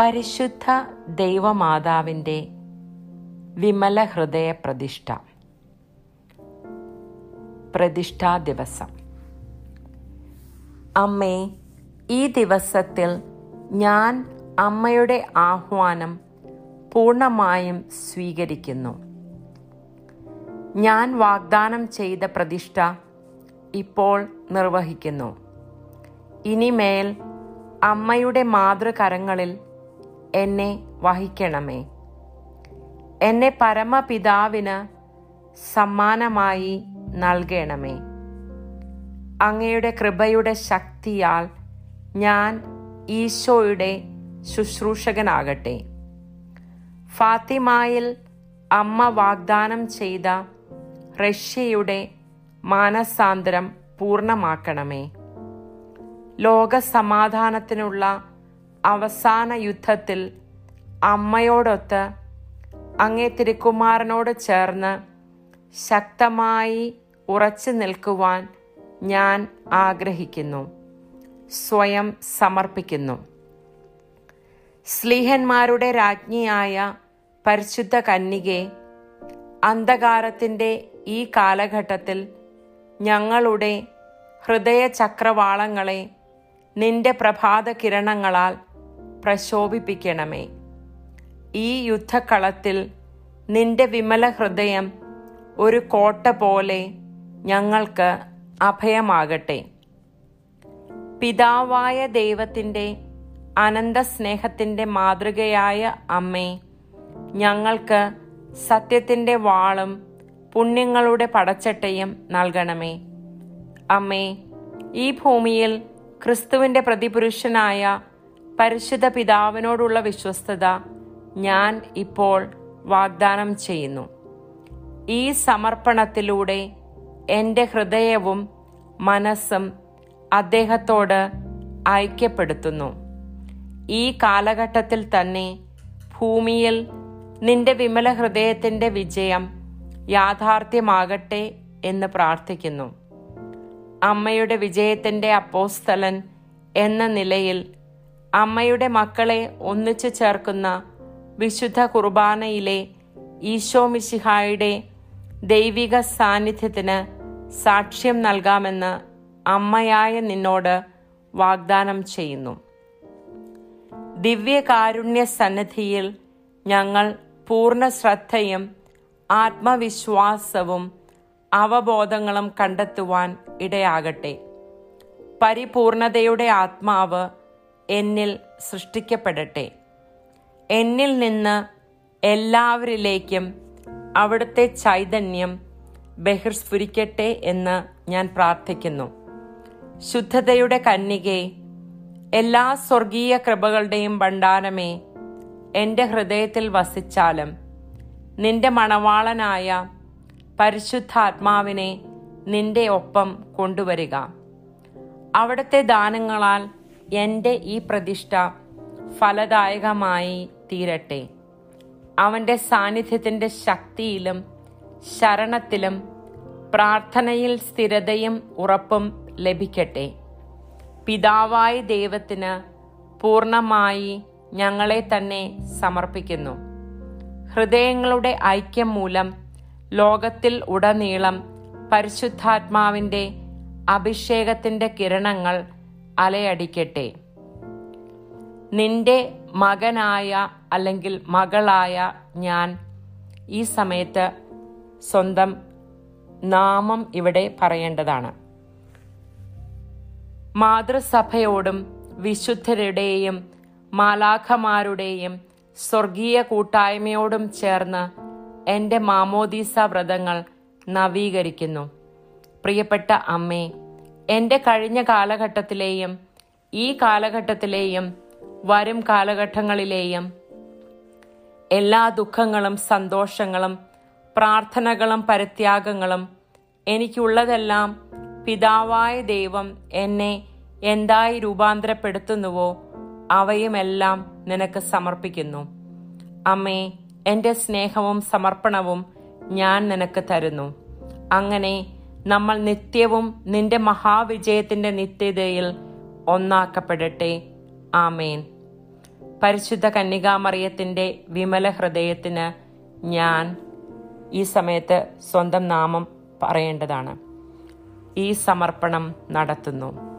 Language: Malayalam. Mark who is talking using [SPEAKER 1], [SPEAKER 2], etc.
[SPEAKER 1] പരിശുദ്ധ ദൈവമാതാവിന്റെ വിമല ഹൃദയ പ്രതിഷ്ഠ. പ്രതിഷ്ഠാ ദിവസം. അമ്മേ ഈ ദിവസത്തിൽ ഞാൻ അമ്മയുടെ ആഹ്വാനം പൂർണമായും സ്വീകരിക്കുന്നു. ഞാൻ വാഗ്ദാനം ചെയ്ത പ്രതിഷ്ഠ ഇപ്പോൾ നിർവഹിക്കുന്നു. ഇനിമേൽ അമ്മയുടെ മാതൃകരങ്ങളിൽ എന്നെ വഹിക്കണമേ. എന്നെ പരമപിതാവിന് സമ്മാനമായി നൽകണമേ. അങ്ങയുടെ കൃപയുടെ ശക്തിയാൽ ഞാൻ ഈശോയുടെ ശുശ്രൂഷകനാകട്ടെ. ഫാത്തിമായിൽ അമ്മ വാഗ്ദാനം ചെയ്ത റഷ്യയുടെ മാനസാന്തരം പൂർണമാക്കണമേ. ലോക സമാധാനത്തിനുള്ള അവസാന യുദ്ധത്തിൽ അമ്മയോടൊത്ത് അങ്ങേ തിരുക്കുമാരനോട് ചേർന്ന് ശക്തമായി ഉറച്ചു നിൽക്കുവാൻ ഞാൻ ആഗ്രഹിക്കുന്നു. സ്വയം സമർപ്പിക്കുന്നു. സ്ലീഹന്മാരുടെ രാജ്ഞിയായ പരിശുദ്ധ കന്യകെ അന്ധകാരത്തിന്റെ ഈ കാലഘട്ടത്തിൽ ഞങ്ങളുടെ ഹൃദയ ചക്രവാളങ്ങളെ നിന്റെ പ്രഭാത കിരണങ്ങളാൽ പ്രശോഭിപ്പിക്കണമേ. ഈ യുദ്ധക്കളത്തിൽ നിന്റെ വിമല ഹൃദയം ഒരു കോട്ട പോലെ ഞങ്ങൾക്ക് അഭയമാകട്ടെ. പിതാവായ ദൈവത്തിന്റെ അനന്ത സ്നേഹത്തിന്റെ മാതൃകയായ അമ്മേ ഞങ്ങൾക്ക് സത്യത്തിന്റെ വാളും പുണ്യങ്ങളുടെ പടച്ചട്ടയും നൽകണമേ. അമ്മേ ഈ ഭൂമിയിൽ ക്രിസ്തുവിന്റെ പ്രതിപുരുഷനായ പരിശുദ്ധ പിതാവിനോടുള്ള വിശ്വസ്തത ഞാൻ ഇപ്പോൾ വാഗ്ദാനം ചെയ്യുന്നു. ഈ സമർപ്പണത്തിലൂടെ എന്റെ ഹൃദയവും മനസ്സും അദ്ദേഹത്തോട് ഐക്യപ്പെടുത്തുന്നു. ഈ കാലഘട്ടത്തിൽ തന്നെ ഭൂമിയിൽ നിന്റെ വിമല ഹൃദയത്തിന്റെ വിജയം യാഥാർത്ഥ്യമാകട്ടെ എന്ന് പ്രാർത്ഥിക്കുന്നു. അമ്മയുടെ വിജയത്തിന്റെ അപ്പോസ്തലൻ എന്ന നിലയിൽ അമ്മയുടെ മക്കളെ ഒന്നിച്ചു ചേർക്കുന്ന വിശുദ്ധ കുർബാനയിലെ ഈശോ മിശിഹായുടെ ദൈവിക സാന്നിധ്യത്തിന് സാക്ഷ്യം നൽകാമെന്ന് അമ്മയായ നിന്നോട് വാഗ്ദാനം ചെയ്യുന്നു. ദിവ്യകാരുണ്യ സന്നിധിയിൽ ഞങ്ങൾ പൂർണ ശ്രദ്ധയും ആത്മവിശ്വാസവും അവബോധങ്ങളും കണ്ടെത്തുവാൻ ഇടയാകട്ടെ. പരിപൂർണതയുടെ ആത്മാവ് എന്നിൽ സൃഷ്ടിക്കപ്പെടട്ടെ. എന്നിൽ നിന്ന് എല്ലാവരിലേക്കും അവിടുത്തെ ചൈതന്യം ബഹിർസ്ഫുരിക്കട്ടെ എന്ന് ഞാൻ പ്രാർത്ഥിക്കുന്നു. ശുദ്ധതയുടെ കന്യകെ എല്ലാ സ്വർഗീയ കൃപകളുടെയും ഭണ്ഡാരമേ എന്റെ ഹൃദയത്തിൽ വസിച്ചാലും നിന്റെ മണവാളനായ പരിശുദ്ധാത്മാവിനെ നിന്റെ ഒപ്പം കൊണ്ടുവരിക. അവിടുത്തെ ദാനങ്ങളാൽ എന്റെ ഈ പ്രതിഷ്ഠ ഫലദായകമായി തീരട്ടെ. അവന്റെ സാന്നിധ്യത്തിന്റെ ശക്തിയിലും ശരണത്തിലും പ്രാർത്ഥനയിൽ സ്ഥിരതയും ഉറപ്പും ലഭിക്കട്ടെ. പിതാവായ ദൈവത്തിന് പൂർണമായി ഞങ്ങളെ തന്നെ സമർപ്പിക്കുന്നു. ഹൃദയങ്ങളുടെ ഐക്യം മൂലം ലോകത്തിൽ ഉടനീളം പരിശുദ്ധാത്മാവിന്റെ അഭിഷേകത്തിന്റെ കിരണങ്ങൾ അലയടിക്കട്ടെ. നിന്റെ മകനായ അല്ലെങ്കിൽ മകളായ ഞാൻ ഈ സമയത്ത് സ്വന്തം നാമം ഇവിടെ പറയേണ്ടതാണ്. മാതൃസഭയോടും വിശുദ്ധരുടെയും മാലാഖമാരുടെയും സ്വർഗീയ കൂട്ടായ്മയോടും ചേർന്ന് എന്റെ മാമോദീസ വ്രതങ്ങൾ നവീകരിക്കുന്നു. പ്രിയപ്പെട്ട അമ്മേ എന്റെ കഴിഞ്ഞ കാലഘട്ടത്തിലെയും ഈ കാലഘട്ടത്തിലെയും വരും കാലഘട്ടങ്ങളിലെയും എല്ലാ ദുഃഖങ്ങളും സന്തോഷങ്ങളും പ്രാർത്ഥനകളും പരിത്യാഗങ്ങളും എനിക്കുള്ളതെല്ലാം പിതാവായ ദൈവം എന്നെ എന്തായി രൂപാന്തരപ്പെടുത്തുന്നുവോ അവയുമെല്ലാം നിനക്ക് സമർപ്പിക്കുന്നു. അമ്മേ എന്റെ സ്നേഹവും സമർപ്പണവും ഞാൻ നിനക്ക് തരുന്നു. അങ്ങനെ നമ്മൾ നിത്യവും നിന്റെ മഹാവിജയത്തിന്റെ നിത്യതയിൽ ഒന്നാക്കപ്പെടട്ടെ. ആമേൻ. പരിശുദ്ധ കന്യകാമറിയത്തിന്റെ വിമല ഹൃദയത്തിന് ഞാൻ ഈ സമയത്ത് സ്വന്തം നാമം പറയേണ്ടതാണ്. ഈ സമർപ്പണം നടത്തുന്നു.